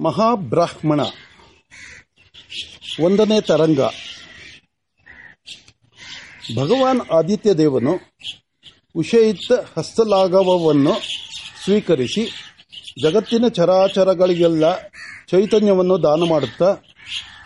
ಮಹಾಬ್ರಾಹ್ಮಣ. ಒಂದನೇ ತರಂಗ. ಭಗವಾನ್ ಆದಿತ್ಯ ದೇವನು ಉಷಯುಕ್ತ ಹಸ್ತಲಾಘವವನ್ನು ಸ್ವೀಕರಿಸಿ ಜಗತ್ತಿನ ಚರಾಚರಗಳಿಗೆಲ್ಲ ಚೈತನ್ಯವನ್ನು ದಾನ ಮಾಡುತ್ತಾ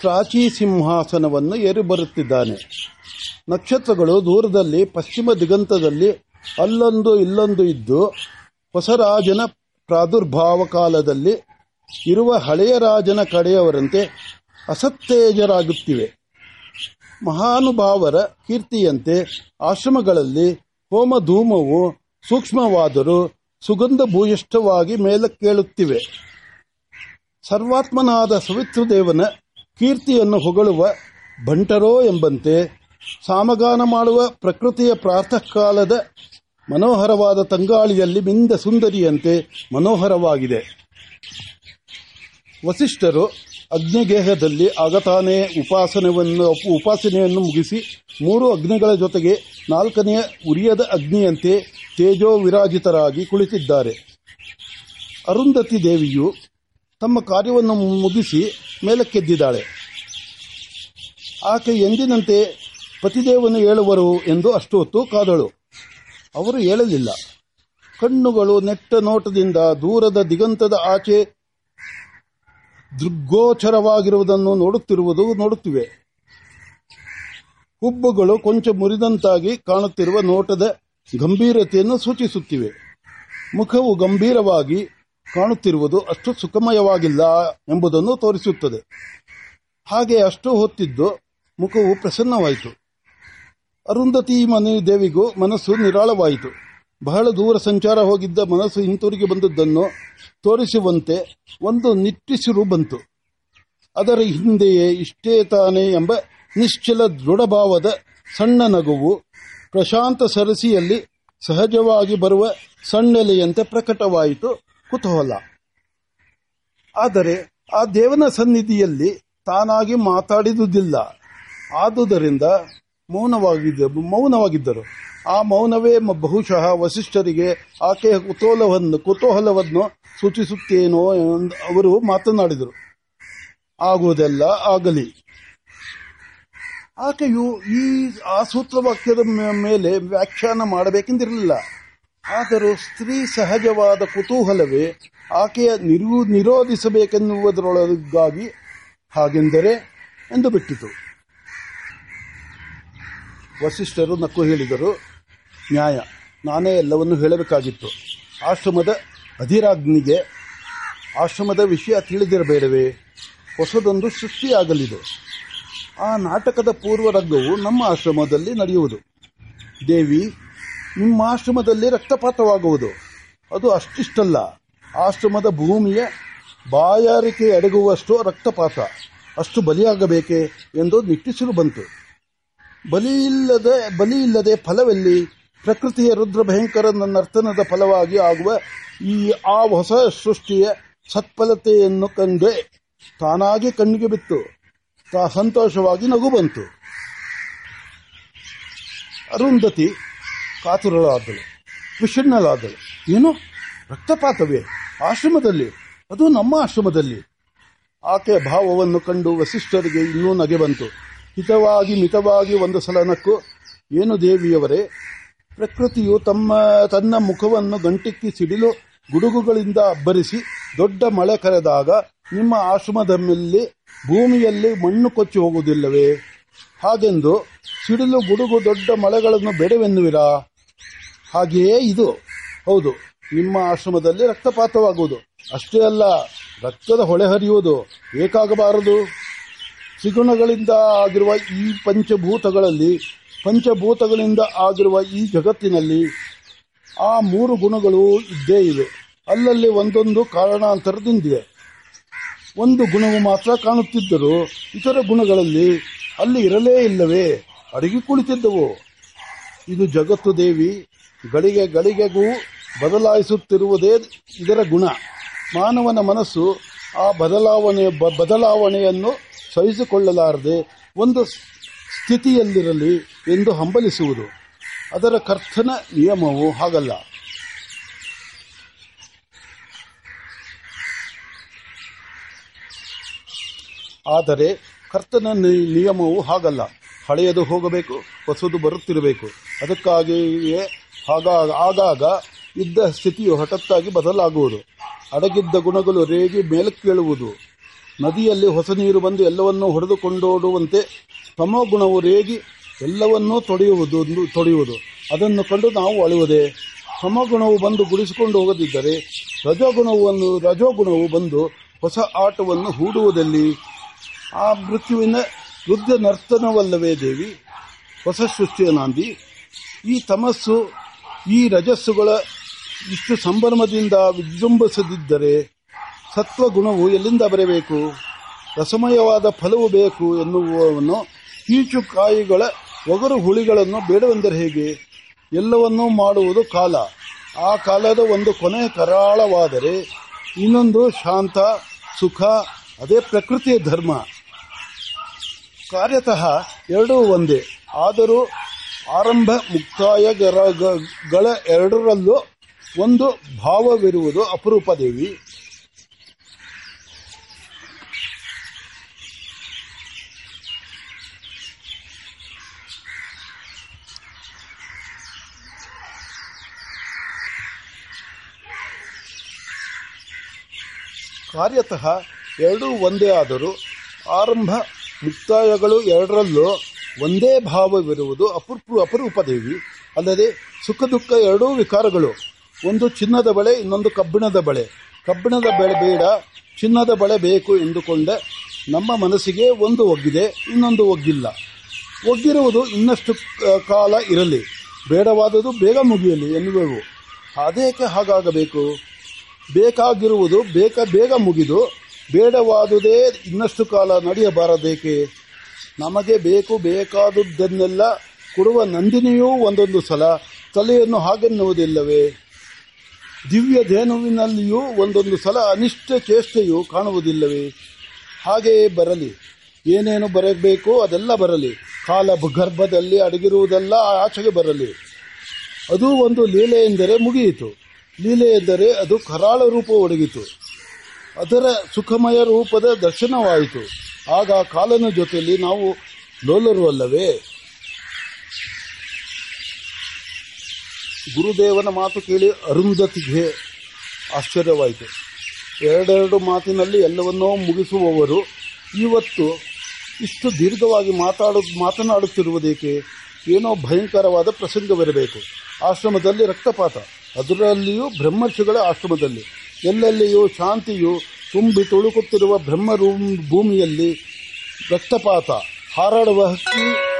ಪ್ರಾಚೀ ಸಿಂಹಾಸನವನ್ನು ಏರಿಬರುತ್ತಿದ್ದಾನೆ ನಕ್ಷತ್ರಗಳು ದೂರದಲ್ಲಿ, ಪಶ್ಚಿಮ ದಿಗಂತದಲ್ಲಿ ಅಲ್ಲೊಂದು ಇಲ್ಲೊಂದು ಇದ್ದು ಹೊಸ ರಾಜನ ಪ್ರಾದುರ್ಭಾವ ಕಾಲದಲ್ಲಿ ಇರುವ ಹಳೆಯ ರಾಜನ ಕಡೆಯವರಂತೆ ಅಸತ್ತೇಜರಾಗುತ್ತಿವೆ. ಮಹಾನುಭಾವರ ಕೀರ್ತಿಯಂತೆ ಆಶ್ರಮಗಳಲ್ಲಿ ಹೋಮಧೂಮವು ಸೂಕ್ಷ್ಮವಾದರೂ ಸುಗಂಧ ಭೂಯಿಷ್ಠವಾಗಿ ಮೇಲಕ್ಕೇಳುತ್ತಿವೆ. ಸರ್ವಾತ್ಮನಾದ ಸವಿತೃದೇವನ ಕೀರ್ತಿಯನ್ನು ಹೊಗಳುವ ಬಂಟರೋ ಎಂಬಂತೆ ಸಾಮಗಾನ ಮಾಡುವ ಪ್ರಕೃತಿಯ ಪ್ರಾತಃಕಾಲದ ಮನೋಹರವಾದ ತಂಗಾಳಿಯಲ್ಲಿ ಮಿಂದ ಸುಂದರಿಯಂತೆ ಮನೋಹರವಾಗಿದೆ. ವಸಿಷ್ಠರು ಅಗ್ನಿಗೇಹದಲ್ಲಿ ಆಗತಾನೇ ಉಪಾಸನವನ್ನು, ಉಪಾಸನೆಯನ್ನು ಮುಗಿಸಿ ಮೂರು ಅಗ್ನಿಗಳ ಜೊತೆಗೆ ನಾಲ್ಕನೆಯ ಉರಿಯದ ಅಗ್ನಿಯಂತೆ ತೇಜೋ ವಿರಾಜಿತರಾಗಿ ಕುಳಿತಿದ್ದಾರೆ. ಅರುಂಧತಿ ದೇವಿಯು ತಮ್ಮ ಕಾರ್ಯವನ್ನು ಮುಗಿಸಿ ಮೇಲಕ್ಕೆದ್ದಿದ್ದಾಳೆ. ಆಕೆ ಎಂದಿನಂತೆ ಪತಿದೇವನು ಹೇಳುವರು ಎಂದು ಅಷ್ಟು ಹೊತ್ತು ಕಾದಳು. ಅವರು ಹೇಳಲಿಲ್ಲ. ಕಣ್ಣುಗಳು ನೆಟ್ಟ ನೋಟದಿಂದ ದೂರದ ದಿಗಂತದ ಆಚೆ ದೃಗ್ಗೋಚರವಾಗಿರುವುದನ್ನು ನೋಡುತ್ತಿರುವುದು ನೋಡುತ್ತಿವೆ. ಹುಬ್ಬುಗಳು ಕೊಂಚ ಮುರಿದಂತಾಗಿ ಕಾಣುತ್ತಿರುವ ನೋಟದ ಗಂಭೀರತೆಯನ್ನು ಸೂಚಿಸುತ್ತಿವೆ. ಮುಖವು ಗಂಭೀರವಾಗಿ ಕಾಣುತ್ತಿರುವುದು ಅಷ್ಟು ಸುಖಮಯವಾಗಿಲ್ಲ ಎಂಬುದನ್ನು ತೋರಿಸುತ್ತದೆ. ಹಾಗೆ ಅಷ್ಟು ಹೊತ್ತಿದ್ದು ಮುಖವು ಪ್ರಸನ್ನವಾಯಿತು. ಅರುಂಧತಿ ಮನೆ ದೇವಿಗೂ ಮನಸ್ಸು ನಿರಾಳವಾಯಿತು. ಬಹಳ ದೂರ ಸಂಚಾರ ಹೋಗಿದ್ದ ಮನಸ್ಸು ಹಿಂತಿರುಗಿ ಬಂದದ್ದನ್ನು ತೋರಿಸುವಂತೆ ಒಂದು ನಿಟ್ಟಿಸಿರು ಬಂತು. ಅದರ ಹಿಂದೆಯೇ ಇಷ್ಟೇ ತಾನೇ ಎಂಬ ನಿಶ್ಚಲ ದೃಢಭಾವದ ಸಣ್ಣ ನಗುವು ಪ್ರಶಾಂತ ಸರಸಿಯಲ್ಲಿ ಸಹಜವಾಗಿ ಬರುವ ಸಣ್ಣೆಲೆಯಂತೆ ಪ್ರಕಟವಾಯಿತು ಕುತೂಹಲ. ಆದರೆ ಆ ದೇವನ ಸನ್ನಿಧಿಯಲ್ಲಿ ತಾನಾಗಿ ಮಾತಾಡಿದುದಿಲ್ಲ. ಆದುದರಿಂದ ಮೌನವಾಗಿದ್ದ, ಮೌನವಾಗಿದ್ದರು. ಆ ಮೌನವೇ ಬಹುಶಃ ವಸಿಷ್ಠರಿಗೆ ಆಕೆಯ ಕುತೂಹಲವನ್ನು ಕುತೂಹಲವನ್ನು ಸೂಚಿಸುತ್ತೇನೋ ಅವರು ಮಾತನಾಡಿದರು. ಆಗುವುದೆಲ್ಲ ಆಗಲಿ. ಆಕೆಯು ಈ, ಆ ಸೂತ್ರವಾಕ್ಯದ ಮೇಲೆ ವ್ಯಾಖ್ಯಾನ ಮಾಡಬೇಕೆಂದಿರಲಿಲ್ಲ. ಆದರೂ ಸ್ತ್ರೀ ಸಹಜವಾದ ಕುತೂಹಲವೇ ಆಕೆಯ ನಿರು, ನಿರೋಧಿಸಬೇಕೆನ್ನುವುದರೊಳಗಾಗಿ ಹಾಗೆಂದರೆ ಎಂದು ಬಿಟ್ಟಿತು. ವಸಿಷ್ಠರು ನಕ್ಕು ಹೇಳಿದರು, ನ್ಯಾಯ, ನಾನೇ ಎಲ್ಲವನ್ನು ಹೇಳಬೇಕಾಗಿತ್ತು. ಆಶ್ರಮದ ಅಧಿರಾಜ್ಞಿಗೆ ಆಶ್ರಮದ ವಿಷಯ ತಿಳಿದಿರಬೇಡವೇ? ಹೊಸದೊಂದು ಸೃಷ್ಟಿಯಾಗಲಿದೆ. ಆ ನಾಟಕದ ಪೂರ್ವರಂಗವು ನಮ್ಮ ಆಶ್ರಮದಲ್ಲಿ ನಡೆಯುವುದು. ದೇವಿ, ನಿಮ್ಮ ಆಶ್ರಮದಲ್ಲಿ ರಕ್ತಪಾತವಾಗುವುದು. ಅದು ಅಷ್ಟಿಷ್ಟಲ್ಲ. ಆಶ್ರಮದ ಭೂಮಿಯ ಬಾಯಾರಿಕೆ ಅಡಗುವಷ್ಟು ರಕ್ತಪಾತ. ಅಷ್ಟು ಬಲಿಯಾಗಬೇಕೆ? ಎಂದು ನಿಟ್ಟಿಸಲು ಬಂತು. ಬಲಿಯಿಲ್ಲದೆ ಬಲಿಯಿಲ್ಲದೆ ಫಲವೆಲ್ಲಿ ಪ್ರಕೃತಿಯ ರುದ್ರ ಭಯಂಕರ ನರ್ತನದ ಫಲವಾಗಿ ಆಗುವ ಈ ಆ ಹೊಸ ಸೃಷ್ಟಿಯ ಸತ್ಫಲತೆಯನ್ನು ಕಂಡೆ. ತಾನಾಗಿ ಕಣ್ಣಿಗೆ ಬಿತ್ತು. ತಾ ಸಂತೋಷವಾಗಿ ನಗು ಬಂತು. ಅರುಂಧತಿ ಕಾತುರಳಾದಳು. ವಿಷಣ್ಣಳಾದಳು. ಏನು? ರಕ್ತಪಾತವೇ? ಆಶ್ರಮದಲ್ಲಿ? ಅದು ನಮ್ಮ ಆಶ್ರಮದಲ್ಲಿ. ಆಕೆಯ ಭಾವವನ್ನು ಕಂಡು ವಸಿಷ್ಠರಿಗೆ ಇನ್ನೂ ನಗೆ ಬಂತು. ಹಿತವಾಗಿ, ಮಿತವಾಗಿ ಒಂದು ಸಲ ನಕ್ಕು ಏನು ದೇವಿಯವರೇ? ಪ್ರಕೃತಿಯು ತಮ್ಮ, ತನ್ನ ಮುಖವನ್ನು ಗಂಟಿಕ್ಕಿ ಸಿಡಿಲು ಗುಡುಗುಗಳಿಂದ ಅಬ್ಬರಿಸಿ ದೊಡ್ಡ ಮಳೆ ಕರೆದಾಗ ನಿಮ್ಮ ಆಶ್ರಮದ ಮೇಲೆ ಭೂಮಿಯಲ್ಲಿ ಮಣ್ಣು ಕೊಚ್ಚಿ ಹೋಗುವುದಿಲ್ಲವೇ? ಹಾಗೆಂದು ಸಿಡಿಲು ಗುಡುಗು ದೊಡ್ಡ ಮಳೆಗಳನ್ನು ಬೇಡವೆನ್ನುವಿರಾ? ಹಾಗೆಯೇ ಇದು. ಹೌದು, ನಿಮ್ಮ ಆಶ್ರಮದಲ್ಲಿ ರಕ್ತಪಾತವಾಗುವುದು. ಅಷ್ಟೇ ಅಲ್ಲ, ರಕ್ತದ ಹೊಳೆ ಹರಿಯುವುದು ಏಕಾಗಬಾರದು. ತ್ರಿಗುಣಗಳಿಂದ ಆಗಿರುವ ಈ ಪಂಚಭೂತಗಳಲ್ಲಿ, ಪಂಚಭೂತಗಳಿಂದ ಆಗಿರುವ ಈ ಜಗತ್ತಿನಲ್ಲಿ ಆ ಮೂರು ಗುಣಗಳು ಇದ್ದೇ ಇವೆ. ಅಲ್ಲಲ್ಲಿ ಒಂದೊಂದು ಕಾರಣಾಂತರದಿಂದಿದೆ. ಒಂದು ಗುಣವು ಮಾತ್ರ ಕಾಣುತ್ತಿದ್ದರೂ ಇತರ ಗುಣಗಳಲ್ಲಿ ಅಲ್ಲಿ ಇರಲೇ ಇಲ್ಲವೇ? ಅಡಗಿ ಕುಳಿತಿದ್ದವು. ಇದು ಜಗತ್ತು ದೇವಿ ಗಳಿಗೆ ಗಳಿಗೆಗೂ ಬದಲಾಯಿಸುತ್ತಿರುವುದೇ ಇದರ ಗುಣ. ಮಾನವನ ಮನಸ್ಸು ಆ ಬದಲಾವಣೆ ಬದಲಾವಣೆಯನ್ನು ಸಹಿಸಿಕೊಳ್ಳಲಾರದೆ ಒಂದು ಸ್ಥಿತಿಯಲ್ಲಿರಲಿ ಎಂದು ಹಂಬಲಿಸುವುದು. ಅದರ ಕರ್ತನ ನಿಯಮವು ಹಾಗಲ್ಲ. ಆದರೆ ಕರ್ತನ ನಿಯಮವು ಹಾಗಲ್ಲ. ಹಳೆಯದು ಹೋಗಬೇಕು, ಹೊಸದು ಬರುತ್ತಿರಬೇಕು. ಅದಕ್ಕಾಗಿಯೇ ಆಗಾಗ ಇದ್ದ ಸ್ಥಿತಿಯು ಹಠತ್ತಾಗಿ ಬದಲಾಗುವುದು. ಅಡಗಿದ್ದ ಗುಣಗಳು ರೇಗಿ ಮೇಲಕ್ಕೇಳುವುದು. ನದಿಯಲ್ಲಿ ಹೊಸ ನೀರು ಬಂದು ಎಲ್ಲವನ್ನೂ ಹೊಡೆದುಕೊಂಡೋಡುವಂತೆ ತಮೋ ಗುಣವು ರೇಗಿ ಎಲ್ಲವನ್ನೂ ತೊಡೆಯುವುದು ತೊಡೆಯುವುದು. ಅದನ್ನು ಕಂಡು ನಾವು ಅಳುವುದೇ. ಸಮಗುಣವು ಬಂದು ಗುಡಿಸಿಕೊಂಡು ಹೋಗದಿದ್ದರೆ ರಜೋಗುಣವನ್ನು ರಜೋಗುಣವು ಬಂದು ಹೊಸ ಆಟವನ್ನು ಹೂಡುವುದಲ್ಲಿ? ಆ ಮೃತ್ಯುವಿನ ವೃದ್ಧ ನರ್ತನವಲ್ಲವೇ ದೇವಿ? ಹೊಸ ಸೃಷ್ಟಿಯ ನಾಂದಿ. ಈ ತಮಸ್ಸು, ಈ ರಜಸ್ಸುಗಳ ಇಷ್ಟು ಸಂಭ್ರಮದಿಂದ ವಿಜೃಂಭಿಸದಿದ್ದರೆ ಸತ್ವಗುಣವು ಎಲ್ಲಿಂದ ಬರಬೇಕು? ರಸಮಯವಾದ ಫಲವು ಬೇಕು ಎನ್ನುವವನ್ನು ಈಚು ಕಾಯಿಗಳ ಒಗರು ಹುಳಿಗಳನ್ನು ಬೇಡವೆಂದರೆ ಹೇಗೆ? ಎಲ್ಲವನ್ನೂ ಮಾಡುವುದು ಕಾಲ. ಆ ಕಾಲದ ಒಂದು ಕೊನೆ ಕರಾಳವಾದರೆ ಇನ್ನೊಂದು ಶಾಂತ, ಸುಖ, ಅದೇ ಪ್ರಕೃತಿಯ ಧರ್ಮ. ಕಾರ್ಯತಃ ಎರಡೂ ಒಂದೇ. ಆದರೂ ಆರಂಭ ಮುಕ್ತಾಯಗಳ ಎರಡರಲ್ಲೂ ಒಂದು ಭಾವವಿರುವುದು ಅಪರೂಪ ದೇವಿ. ಕಾರ್ಯತಃ ಎರಡೂ ಒಂದೇ ಆದರೂ ಆರಂಭ ಮುಕ್ತಾಯಗಳು ಎರಡರಲ್ಲೂ ಒಂದೇ ಭಾವವಿರುವುದು ಅಪರೂಪ ದೇವಿ. ಅಲ್ಲದೆ ಸುಖ ದುಃಖ ಎರಡೂ ವಿಕಾರಗಳು. ಒಂದು ಚಿನ್ನದ ಬಳೆ, ಇನ್ನೊಂದು ಕಬ್ಬಿಣದ ಬಳೆ. ಕಬ್ಬಿಣದ ಬಳೆ ಬೇಡ, ಚಿನ್ನದ ಬಳೆ ಬೇಕು ಎಂದುಕೊಂಡ ನಮ್ಮ ಮನಸ್ಸಿಗೆ ಒಂದು ಒಗ್ಗಿದೆ, ಇನ್ನೊಂದು ಒಗ್ಗಿಲ್ಲ. ಒಗ್ಗಿರುವುದು ಇನ್ನಷ್ಟು ಕಾಲ ಇರಲಿ. ಬೇಡವಾದುದು ಬೇಗ ಮುಗಿಯಲಿ ಎನ್ನುವೆವು. ಅದೇಕೆ ಹಾಗಾಗಬೇಕು? ಬೇಕಾಗಿರುವುದು ಬೇಕ ಬೇಗ ಮುಗಿದು, ಬೇಡವಾದುದೇ ಇನ್ನಷ್ಟು ಕಾಲ ನಡೆಯಬಾರದೇಕೆ? ನಮಗೆ ಬೇಕು ಬೇಕಾದುದನ್ನೆಲ್ಲ ಕೊಡುವ ನಂದಿನಿಯೂ ಒಂದೊಂದು ಸಲ, ತಲೆಯನ್ನು ಹಾಗೆನ್ನುವುದಿಲ್ಲವೇ? ದಿವ್ಯ ಧೇನುವಿನಲ್ಲಿಯೂ ಒಂದೊಂದು ಸಲ ಅನಿಷ್ಟ ಚೇಷ್ಟೆಯು ಕಾಣುವುದಿಲ್ಲವೇ? ಹಾಗೆಯೇ ಬರಲಿ. ಏನೇನು ಬರಬೇಕೋ ಅದೆಲ್ಲ ಬರಲಿ. ಕಾಲ ಗರ್ಭದಲ್ಲಿ ಅಡಗಿರುವುದೆಲ್ಲ ಆಚೆಗೆ ಬರಲಿ. ಅದು ಒಂದು ಲೀಲೆ ಎಂದರೆ ಮುಗಿಯಿತು. ಲೀಲೆ ಎಂದರೆ ಅದು ಕರಾಳ ರೂಪ ಒಡಗಿತು. ಅದರ ಸುಖಮಯ ರೂಪದ ದರ್ಶನವಾಯಿತು. ಆಗ ಕಾಲನ ಜೊತೆಯಲ್ಲಿ ನಾವು ಲೋಲರು ಅಲ್ಲವೇ? ಗುರುದೇವನ ಮಾತು ಕೇಳಿ ಅರುಂಧತಿಗೆ ಆಶ್ಚರ್ಯವಾಯಿತು. ಎರಡೆರಡು ಮಾತಿನಲ್ಲಿ ಎಲ್ಲವನ್ನೂ ಮುಗಿಸುವವರು, ಇವತ್ತು ಇಷ್ಟು ದೀರ್ಘವಾಗಿ ಮಾತಾಡು, ಮಾತನಾಡುತ್ತಿರುವುದೇಕೆ? ಏನೋ ಭಯಂಕರವಾದ ಪ್ರಸಂಗವಿರಬೇಕು. ಆಶ್ರಮದಲ್ಲಿ ರಕ್ತಪಾತ. ಅದರಲ್ಲಿಯೂ ಬ್ರಹ್ಮರ್ಷಿಗಳ ಆಶ್ರಮದಲ್ಲಿ. ಎಲ್ಲೆಲ್ಲಿಯೂ ಶಾಂತಿಯು ತುಂಬಿ ತುಳುಕುತ್ತಿರುವ ಬ್ರಹ್ಮ ಭೂಮಿಯಲ್ಲಿ ರಕ್ತಪಾತ. ಹಾರಾಡುವ ಹಕ್ಕಿ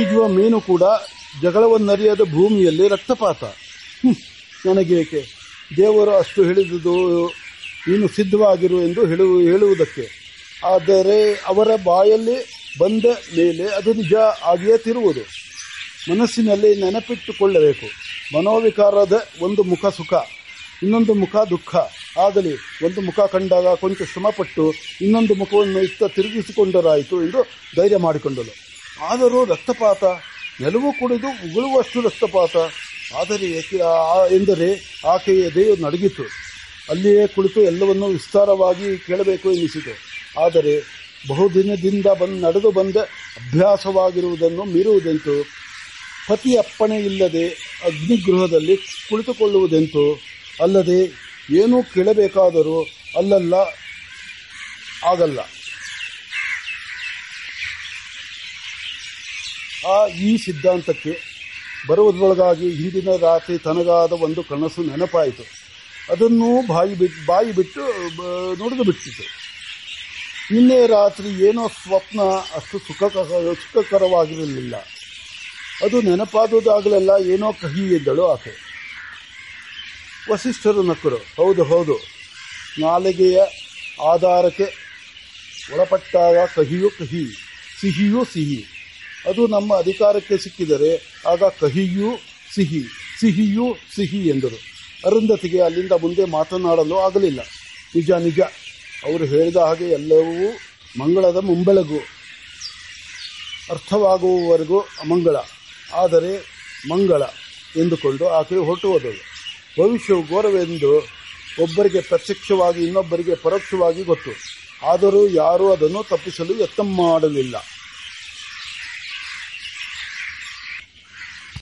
ಈಜುವ ಮೀನು ಕೂಡ ಜಗಳವನ್ನರಿಯದ ಭೂಮಿಯಲ್ಲಿ ರಕ್ತಪಾತ. ನನಗೇಕೆ? ದೇವರು ಅಷ್ಟು ಹೇಳಿದುದು ನೀನು ಸಿದ್ಧವಾಗಿರು ಎಂದು ಹೇಳು, ಹೇಳುವುದಕ್ಕೆ. ಆದರೆ ಅವರ ಬಾಯಲ್ಲಿ ಬಂದ ಮೇಲೆ ಅದು ನಿಜ ಆಗಿಯೇ ತಿರುವುದು. ಮನಸ್ಸಿನಲ್ಲಿ ನೆನಪಿಟ್ಟುಕೊಳ್ಳಬೇಕು. ಮನೋವಿಕಾರದ ಒಂದು ಮುಖ ಸುಖ, ಇನ್ನೊಂದು ಮುಖ ದುಃಖ. ಆಗಲಿ, ಒಂದು ಮುಖ ಕಂಡಾಗ ಕೊಂಚ ಶ್ರಮಪಟ್ಟು ಇನ್ನೊಂದು ಮುಖವನ್ನು ಇತ್ತ ತಿರುಗಿಸಿಕೊಂಡರಾಯಿತು ಎಂದು ಧೈರ್ಯ ಮಾಡಿಕೊಂಡಳು ಆದರೂ ರಕ್ತಪಾತ ನೆಲವು ಕುಡಿದು ಉಗುಳುವಷ್ಟು ರಕ್ತಪಾತ. ಆದರೆ ಎಂದರೆ ಆಕೆಯ ಎದೆಯು ನಡಗಿತು. ಅಲ್ಲಿಯೇ ಕುಳಿತು ಎಲ್ಲವನ್ನೂ ವಿಸ್ತಾರವಾಗಿ ಕೇಳಬೇಕು ಎನಿಸಿತು ಆದರೆ ಬಹುದಿನದಿಂದ ಬಂದು ನಡೆದು ಬಂದ ಅಭ್ಯಾಸವಾಗಿರುವುದನ್ನು ಮೀರುವುದೆಂತು? ಪತಿ ಅಪ್ಪಣೆ ಇಲ್ಲದೆ ಅಗ್ನಿಗೃಹದಲ್ಲಿ ಕುಳಿತುಕೊಳ್ಳುವುದೆಂತು? ಅಲ್ಲದೆ ಏನೂ ಕೇಳಬೇಕಾದರೂ ಅಲ್ಲಲ್ಲ, ಆಗಲ್ಲ. ಆ ಈ ಸಿದ್ಧಾಂತಕ್ಕೆ ಬರುವುದರೊಳಗಾಗಿ ಹಿಂದಿನ ರಾತ್ರಿ ತನಗಾದ ಒಂದು ಕನಸು ನೆನಪಾಯಿತು. ಅದನ್ನು ಬಾಯಿ ಬಿಟ್ಟು ಬಾಯಿ ಬಿಟ್ಟು ನುಡಿದು ಬಿಟ್ಟಿತು. ನಿನ್ನೆ ರಾತ್ರಿ ಏನೋ ಸ್ವಪ್ನ ಅಷ್ಟು ಸುಖಕ, ಸುಖಕರವಾಗಿರಲಿಲ್ಲ. ಅದು ನೆನಪಾದುದಾಗಲೆಲ್ಲ ಏನೋ ಕಹಿ ಎದ್ದಳು ಆಕೆ. ವಸಿಷ್ಠರು ನಕ್ಕರು ಹೌದು ಹೌದು. ನಾಲಿಗೆಯ ಆಧಾರಕ್ಕೆ ಒಳಪಟ್ಟಾಗ ಕಹಿಯೂ ಕಹಿ, ಸಿಹಿಯೂ ಸಿಹಿ. ಅದು ನಮ್ಮ ಅಧಿಕಾರಕ್ಕೆ ಸಿಕ್ಕಿದರೆ ಆಗ ಕಹಿಯೂ ಸಿಹಿ, ಸಿಹಿಯೂ ಸಿಹಿ ಎಂದರು. ಅರುಂಧತಿಗೆ ಅಲ್ಲಿಂದ ಮುಂದೆ ಮಾತನಾಡಲು ಆಗಲಿಲ್ಲ. ನಿಜ ನಿಜ. ಅವರು ಹೇಳಿದ ಹಾಗೆ ಎಲ್ಲವೂ ಮಂಗಳದ ಮುಂಬೆಳಗು, ಅರ್ಥವಾಗುವವರೆಗೂ ಅಮಂಗಳ. ಆದರೆ ಮಂಗಳ ಎಂದುಕೊಂಡು ಆಕೆ ಹೊರಟು ಹೋದಳು. ಭವಿಷ್ಯವು ಘೋರವೆಂದು ಒಬ್ಬರಿಗೆ ಪ್ರತ್ಯಕ್ಷವಾಗಿ ಇನ್ನೊಬ್ಬರಿಗೆ ಪರೋಕ್ಷವಾಗಿ ಗೊತ್ತು. ಆದರೂ ಯಾರೂ ಅದನ್ನು ತಪ್ಪಿಸಲು ಯತ್ನ ಮಾಡಲಿಲ್ಲ.